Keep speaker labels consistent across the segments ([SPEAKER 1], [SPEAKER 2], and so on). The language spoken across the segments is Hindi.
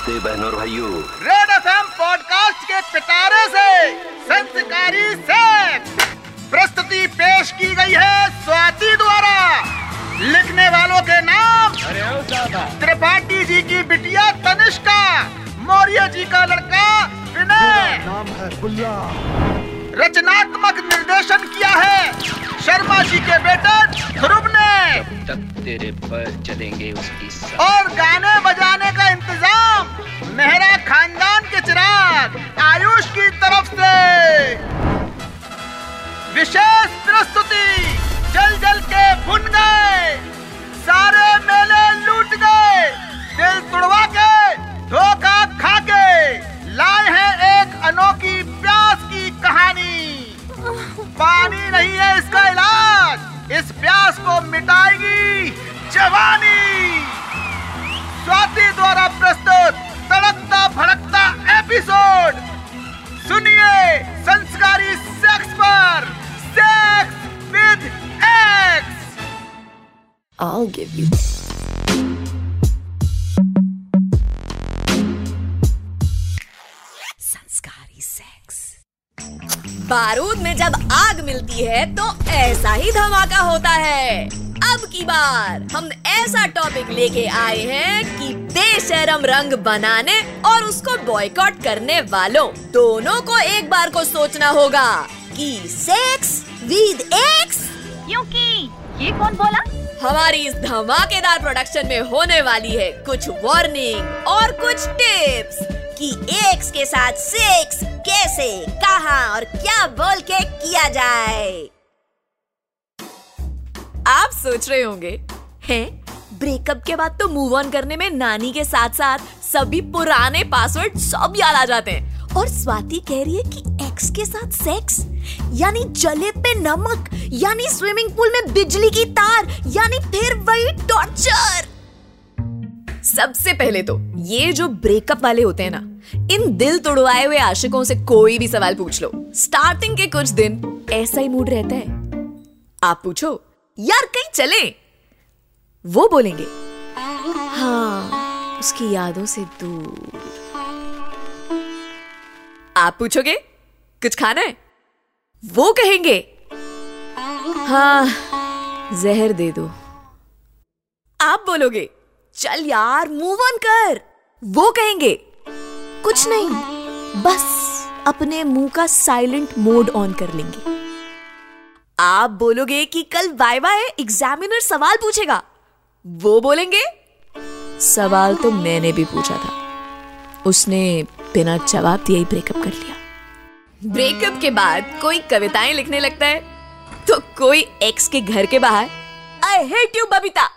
[SPEAKER 1] नमस्ते बहनों और भाइयों।
[SPEAKER 2] रेड एफएम पॉडकास्ट के पिटारे से संस्कारी से। प्रस्तुति पेश की गई है स्वाति द्वारा। लिखने वालों के नाम त्रिपाठी जी की बिटिया तनिष्का मौर्य जी का लड़का विनय।
[SPEAKER 3] नाम है बुल्ला।
[SPEAKER 2] रचनात्मक निर्देशन किया है शर्मा जी के बेटे ध्रुव ने।
[SPEAKER 1] तक तेरे पर चलेंगे उसकी
[SPEAKER 2] और गाने बजाने का मेहरा खानदान के चिराग आयुष की तरफ़ से। विशेष प्रस्तुति जल जल के
[SPEAKER 4] बारूद में जब आग मिलती है तो ऐसा ही धमाका होता है। अब की बार हम ऐसा टॉपिक लेके आए हैं कि बेशरम रंग बनाने और उसको बॉयकॉट करने वालों दोनों को एक बार को सोचना होगा कि सेक्स विद एक्स
[SPEAKER 5] क्योंकि ये कौन बोला?
[SPEAKER 4] हमारी इस धमाकेदार प्रोडक्शन में होने वाली है कुछ वार्निंग और कुछ टिप्स कि एक्स के साथ सेक्स कैसे, कहा और क्या बोल के किया जाए। आप सोच रहे होंगे, हैं? ब्रेकअप के बाद तो मूव ऑन करने में नानी के साथ साथ सभी पुराने पासवर्ड सब याद आ जाते हैं। और स्वाति कह रही है कि एक्स के साथ सेक्स यानी जले पे नमक, यानी स्विमिंग पूल में बिजली की तार, यानी फिर वही टॉर्चर सबसे पहले तो ये जो ब्रेकअप वाले होते हैं ना इन दिल तोड़वाए हुए आशिकों से कोई भी सवाल पूछ लो। स्टार्टिंग के कुछ दिन ऐसा ही मूड रहता है। आप पूछो, यार कहीं चले? वो बोलेंगे हाँ उसकी यादों से दूर। आप पूछोगे, कुछ खाना है? वो कहेंगे हाँ जहर दे दो। आप बोलोगे, चल यार मूव ऑन कर। वो कहेंगे कुछ नहीं, बस अपने मुँह का साइलेंट मोड ऑन कर लेंगे। आप बोलोगे कि कल वाइवा है एग्जामिनर सवाल पूछेगा। वो बोलेंगे, सवाल तो मैंने भी पूछा था। उसने बिना जवाब दिए ही ब्रेकअप कर लिया। ब्रेकअप के बाद कोई कविताएँ लिखने लगता है तो कोई एक्स के घर के बाहर। I hate you Babita.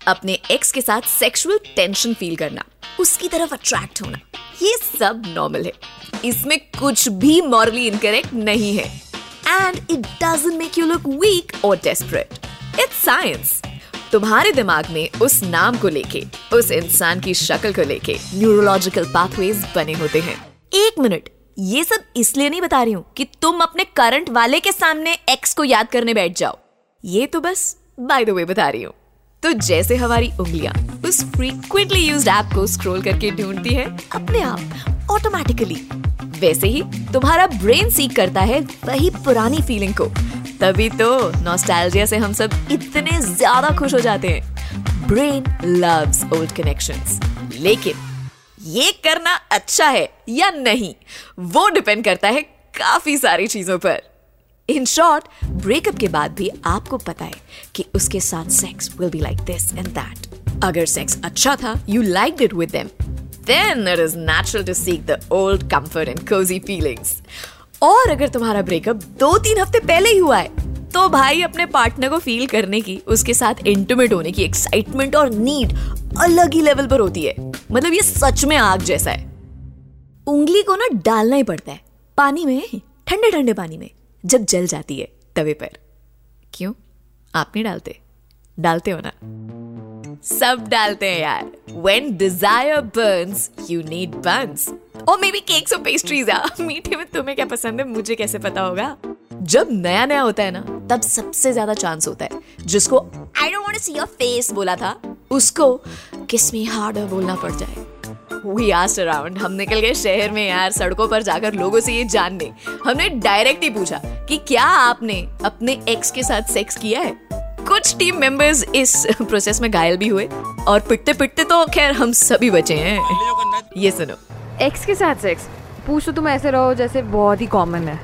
[SPEAKER 4] अपने एक्स के साथ सेक्सुअल टेंशन फील करना, उसकी तरफ़ अट्रैक्ट होना, ये सब नॉर्मल है। इसमें कुछ भी मॉरली इनकरेक्ट नहीं है। And it doesn't make you look weak और डेस्परेट इट्स साइंस तुम्हारे दिमाग में उस नाम को लेके, उस इंसान की शक्ल को लेके न्यूरोलॉजिकल पाथवेज बने होते हैं। एक मिनट ये सब इसलिए नहीं बता रही हूँ कि तुम अपने करंट वाले के सामने एक्स को याद करने बैठ जाओ। ये तो बस बाय द वे बता रही हूँ। तो जैसे हमारी उंगलियाँ उस फ्रीक्वेंटली यूज्ड ऐप को स्क्रॉल करके ढूंढती है अपने आप ऑटोमेटिकली वैसे ही तुम्हारा ब्रेन सीख करता है वही पुरानी फीलिंग को। तभी तो नॉस्टैल्जिया से हम सब इतने ज़्यादा खुश हो जाते हैं। ब्रेन लव्स ओल्ड कनेक्शंस लेकिन ये करना अच्छा है या नहीं, वो डिपेंड करता है काफ़ी सारी चीज़ों पर। इन शॉर्ट ब्रेकअप के बाद भी आपको पता है कि उसके साथ sex will be like this and that अगर सेक्स अच्छा था you like it with them then it is natural to seek the old comfort and cozy feelings. और अगर तुम्हारा ब्रेकअप दो तीन हफ़्ते पहले ही हुआ है तो भाई अपने पार्टनर को फील करने की, उसके साथ इंटीमेट होने की एक्साइटमेंट और नीड अलग ही लेवल पर होती है। मतलब ये सच में आग जैसा है। उंगली को ना डालना ही पड़ता है, पानी में ठंडे ठंडे पानी में। जब जल जाती है तवे पर। क्यों? आप नहीं डालते? डालते हो ना। सब डालते हैं यार। When desire burns, you need buns. और मे बी केक्स और पेस्ट्रीज या मीठे में तुम्हें क्या पसंद है? मुझे कैसे पता होगा? जब नया नया होता है ना तब सबसे ज़्यादा चांस होता है। जिसको I don't want to see your face बोला था उसको किस मी हार्डर बोलना पड़ जाए। We asked around. हम निकल गए शहर में यार सड़कों पर जाकर लोगों से ये जानने। हमने डायरेक्ट ही पूछा कि क्या आपने अपने एक्स के साथ सेक्स किया है? कुछ टीम मेंबर्स इस प्रोसेस में घायल भी हुए और पिटते पिटते तो खैर हम सभी बचे हैं। ये सुनो।
[SPEAKER 3] एक्स के साथ सेक्स पूछ तो तुम ऐसे रहो जैसे बहुत ही कॉमन है।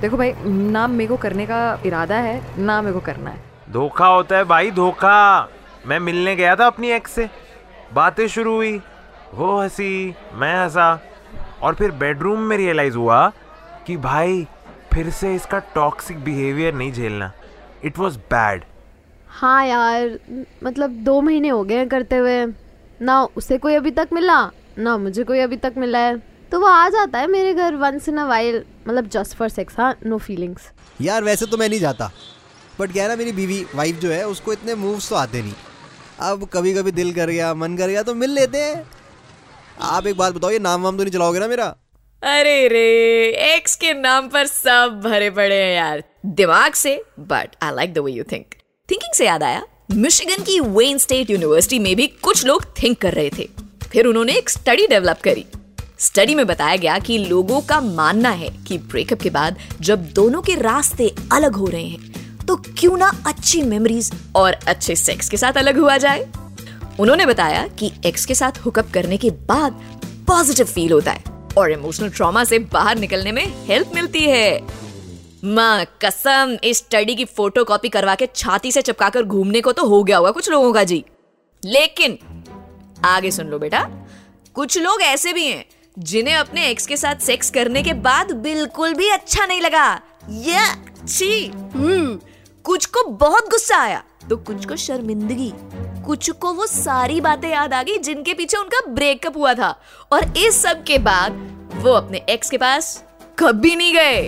[SPEAKER 3] देखो भाई ना मेरे को करने का इरादा है ना मेरे को करना है।
[SPEAKER 6] धोखा होता है भाई धोखा। मैं मिलने गया था अपनी एक्स से। बातें शुरू हुई। वो हँसी मैं हंसा और फिर बेडरूम में रियलाइज़ हुआ कि भाई फिर से इसका टॉक्सिक बिहेवियर नहीं झेलना। इट वॉज़ बैड
[SPEAKER 7] हाँ यार मतलब दो महीने हो गए हैं करते हुए। ना उसे कोई अभी तक मिला ना मुझे कोई अभी तक मिला है। तो वो आ जाता है मेरे घर वंस इन अ वाइल मतलब जस्ट फॉर सेक्स हाँ नो फीलिंग्स
[SPEAKER 8] यार वैसे तो मैं नहीं जाता। बट क्या है ना मेरी बीवी वाइफ जो है उसको इतने मूव्स तो आते नहीं। अब कभी कभी दिल कर गया मन कर गया तो मिल लेते हैं। आप एक बात बताओ, ये नाम वाम तो नहीं चलाओगे ना मेरा?
[SPEAKER 4] अरे रे एक्स के नाम पर सब भरे पड़े हैं यार। दिमाग से but I like the way you think thinking से याद आया मिशिगन की वेन स्टेट यूनिवर्सिटी में भी कुछ लोग थिंक कर रहे थे। फिर उन्होंने एक स्टडी डेवलप करी। स्टडी में बताया गया कि लोगों का मानना है कि ब्रेकअप के बाद जब दोनों के रास्ते अलग हो रहे हैं तो क्यों ना अच्छी मेमोरीज और अच्छे सेक्स के साथ अलग हुआ जाए? उन्होंने बताया कि एक्स के साथ हुकअप करने के बाद पॉजिटिव फील होता है और इमोशनल ट्रॉमा से बाहर निकलने में हेल्प मिलती है। माँ, कसम, इस स्टडी की फ़ोटो कॉपी करवा के छाती से चिपकाकर घूमने को तो हो गया होगा कुछ लोगों का जी। लेकिन, आगे सुन लो बेटा, कुछ लोग ऐसे भी हैं जिन्हें अपने एक्स के साथ सेक्स करने के बाद बिल्कुल भी अच्छा नहीं लगा। ये, छी हम्म कुछ को बहुत गुस्सा आया तो कुछ को शर्मिंदगी। कुछ को वो सारी बातें याद आ गई जिनके पीछे उनका ब्रेकअप हुआ था। और इस सब के बाद वो अपने एक्स के पास कभी नहीं गए।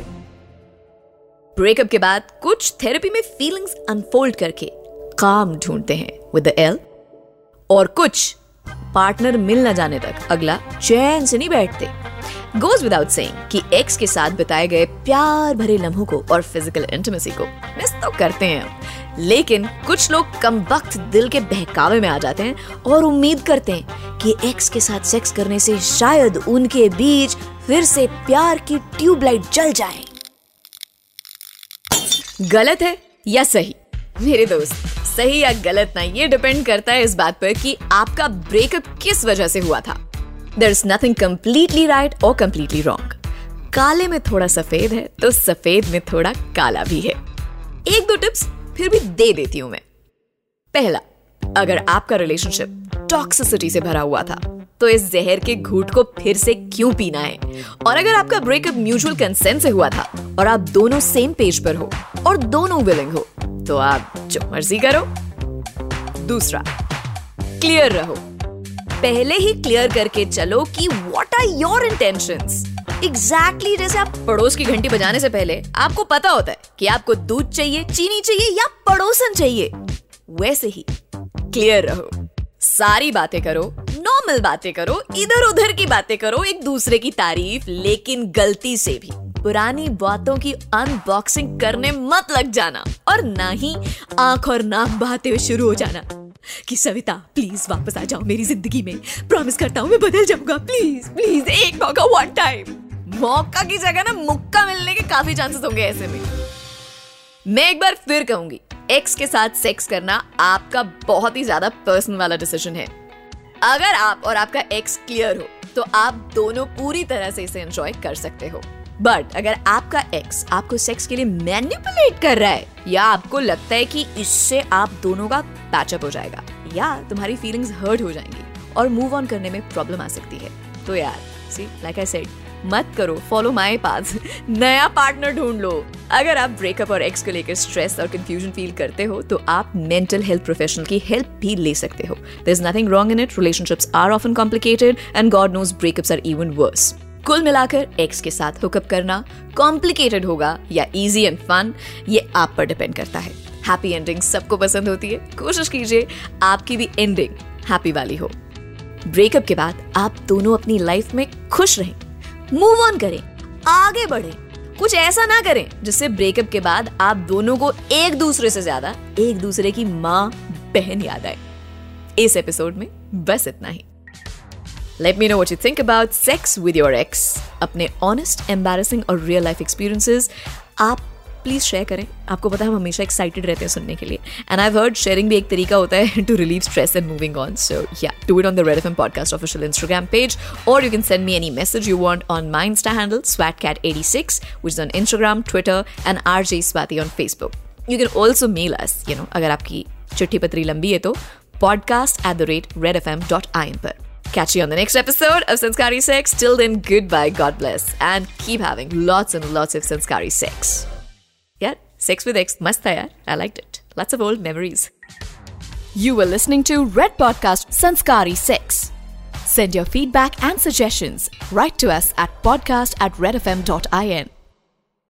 [SPEAKER 4] ब्रेकअप के बाद कुछ थेरेपी में फीलिंग्स अनफोल्ड करके काम ढूंढते हैं विद द एल और कुछ पार्टनर मिल न जाने तक अगला चैन से नहीं बैठते। गोज विदाउट सेइंग कि एक्स के साथ बिताए गए प्यार भरे लम्हों को और फ़िज़िकल इंटीमेसी को मिस तो करते हैं। लेकिन कुछ लोग कम वक्त दिल के बहकावे में आ जाते हैं और उम्मीद करते हैं कि एक्स के साथ सेक्स करने से शायद उनके बीच फिर से प्यार की ट्यूबलाइट जल जाए। गलत है या सही? मेरे दोस्त, सही या गलत ना, ये डिपेंड करता है इस बात पर कि आपका ब्रेकअप किस वजह से हुआ था। There is nothing completely right और कंप्लीटली रॉन्ग काले में थोड़ा सफ़ेद है तो सफ़ेद में थोड़ा काला भी है। एक दो टिप्स फिर भी दे देती हूँ मैं। पहला, अगर आपका रिलेशनशिप टॉक्सिसिटी से भरा हुआ था तो इस जहर के घूट को फिर से क्यों पीना है? और अगर आपका ब्रेकअप म्यूचुअल कंसेंट से हुआ था, और आप दोनों सेम पेज पर हो, और दोनों विलिंग हो तो आप जो मर्ज़ी करो। दूसरा क्लियर रहो। पहले ही क्लियर करके चलो कि what are your intentions exactly जैसे आप पड़ोस की घंटी बजाने से पहले आपको पता होता है कि आपको दूध चाहिए, चीनी चाहिए या पड़ोसन चाहिए। वैसे ही क्लियर रहो। सारी बातें करो नॉर्मल बातें करो इधर उधर की बातें करो, एक दूसरे की तारीफ़, लेकिन गलती से भी। पुरानी बातों की अनबॉक्सिंग करने मत लग जाना और ना ही आँख और नाक बहाते हुए शुरू हो जाना कि सविता प्लीज़ वापस आ जाओ मेरी ज़िंदगी में। प्रॉमिस करता हूँ मैं बदल जाऊँगा। प्लीज़ प्लीज़ एक मौका वन टाइम मौका की जगह ना मुक्का मिलने के काफ़ी चांसेस होंगे ऐसे में। मैं एक बार फिर कहूँगी एक्स के साथ सेक्स करना आपका बहुत ही ज़्यादा पर्सनल वाला डिसीज़न है। अगर आप और आपका एक्स क्लियर हो तो आप दोनों पूरी तरह से इसे एंजॉय कर सकते हो। बट अगर आपका एक्स आपको सेक्स के लिए मैनिपुलेट कर रहा है, या आपको लगता है कि इससे आप दोनों का पैचअप हो जाएगा, या तुम्हारी फीलिंग्स हर्ट हो जाएँगी, और मूव ऑन करने में प्रॉब्लम आ सकती है। तो यार सी लाइक आई सेड मत करो फॉलो माई पास नया पार्टनर ढूंढ लो। अगर आप ब्रेकअप और एक्स को लेकर स्ट्रेस और कंफ्यूजन फील करते हो तो आप मेंटल हेल्थ प्रोफेशनल की हेल्प भी ले सकते हो। There is nothing wrong in it relationships are often complicated and God knows breakups are even worse कुल मिलाकर एक्स के साथ हुकअप करना कॉम्प्लिकेटेड होगा या इजी एंड फन ये आप पर डिपेंड करता है। हैप्पी एंडिंग सबको पसंद होती है। कोशिश कीजिए, आपकी भी एंडिंग हैप्पी वाली हो। ब्रेकअप के बाद आप दोनों अपनी लाइफ में खुश रहें। मूव ऑन करें, आगे बढ़ें। कुछ ऐसा ना करें, जिससे ब्रेकअप के बाद आप दोनों को एक दूसरे से ज़्यादा, एक दूसरे की माँ, बहन याद आए। इस एपिसोड में बस इतना ही। Let me know what you think about sex with your ex अपने ऑनेस्ट एम्बेसिंग और रियल लाइफ एक्सपीरियंसेस आप प्लीज़ शेयर करें आपको पता है हम हमेशा एक्साइटेड रहते हैं सुनने के लिए एंड आई हर्ड शेयरिंग भी एक तरीका होता है to relieve stress and moving on so या do it on the Red F M podcast official Instagram page और you can send me any message you want on my insta handle swat cat eighty six which on Instagram Twitter and R J Swati on Facebook you can also mail us you know अगर आपकी चिट्ठी पत्री लंबी है तो podcast at the rate redfm.in पर. Catch you on the next episode of Sanskari Sex. Till then, goodbye, God bless, and keep having lots and lots of Sanskari sex. Sex with X, yaar. I liked it. Lots of old memories.
[SPEAKER 5] You were listening to Red Podcast Sanskari Sex. Send your feedback and suggestions. Write to us at podcast at redfm.in.